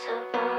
invincible.